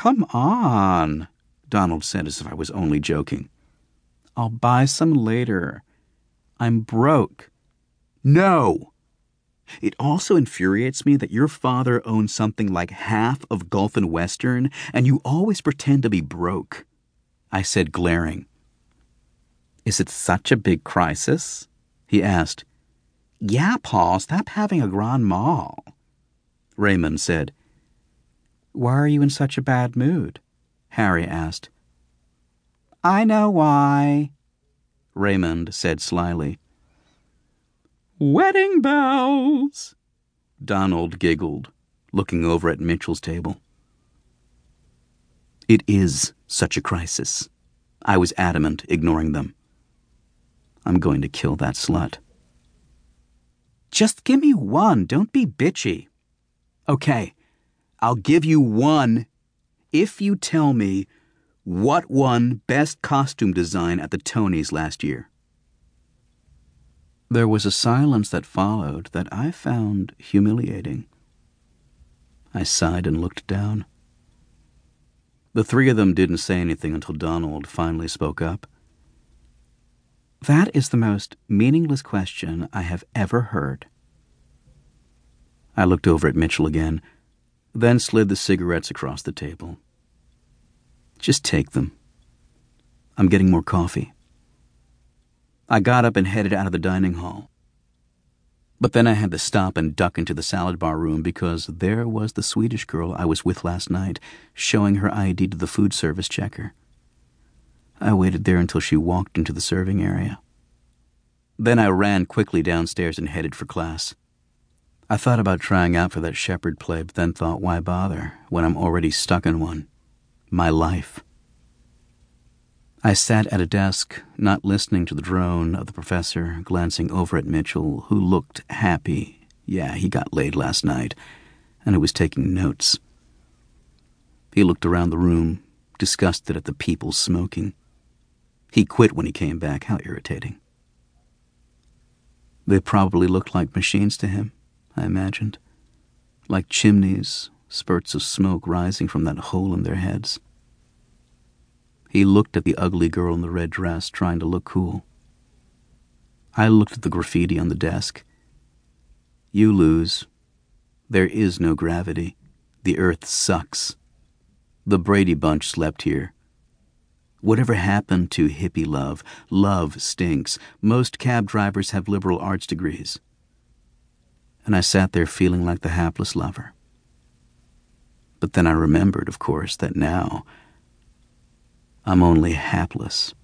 Come on, Donald said as if I was only joking. I'll buy some later. I'm broke. No! It also infuriates me that your father owns something like half of Gulf and Western, and you always pretend to be broke. I said, glaring. Is it such a big crisis? He asked. Yeah, Paul, stop having a grand mal. Raymond said. Why are you in such a bad mood? Harry asked. I know why, Raymond said slyly. Wedding bells, Donald giggled, looking over at Mitchell's table. It is such a crisis. I was adamant, ignoring them. I'm going to kill that slut. Just give me one. Don't be bitchy. Okay, I'll give you one if you tell me what won Best Costume Design at the Tonys last year. There was a silence that followed that I found humiliating. I sighed and looked down. The three of them didn't say anything until Donald finally spoke up. That is the most meaningless question I have ever heard. I looked over at Mitchell again, then slid the cigarettes across the table. Just take them. I'm getting more coffee. I got up and headed out of the dining hall. But then I had to stop and duck into the salad bar room because there was the Swedish girl I was with last night showing her ID to the food service checker. I waited there until she walked into the serving area. Then I ran quickly downstairs and headed for class. I thought about trying out for that Shepard play, but then thought, why bother when I'm already stuck in one? My life. I sat at a desk, not listening to the drone of the professor, glancing over at Mitchell, who looked happy. Yeah, he got laid last night, and who was taking notes. He looked around the room, disgusted at the people smoking. He quit when he came back. How irritating. They probably looked like machines to him, I imagined. Like chimneys, spurts of smoke rising from that hole in their heads. He looked at the ugly girl in the red dress, trying to look cool. I looked at the graffiti on the desk. You lose. There is no gravity. The earth sucks. The Brady Bunch slept here. Whatever happened to hippie love? Love stinks. Most cab drivers have liberal arts degrees. And I sat there feeling like the hapless lover. But then I remembered, of course, that now I'm only hapless.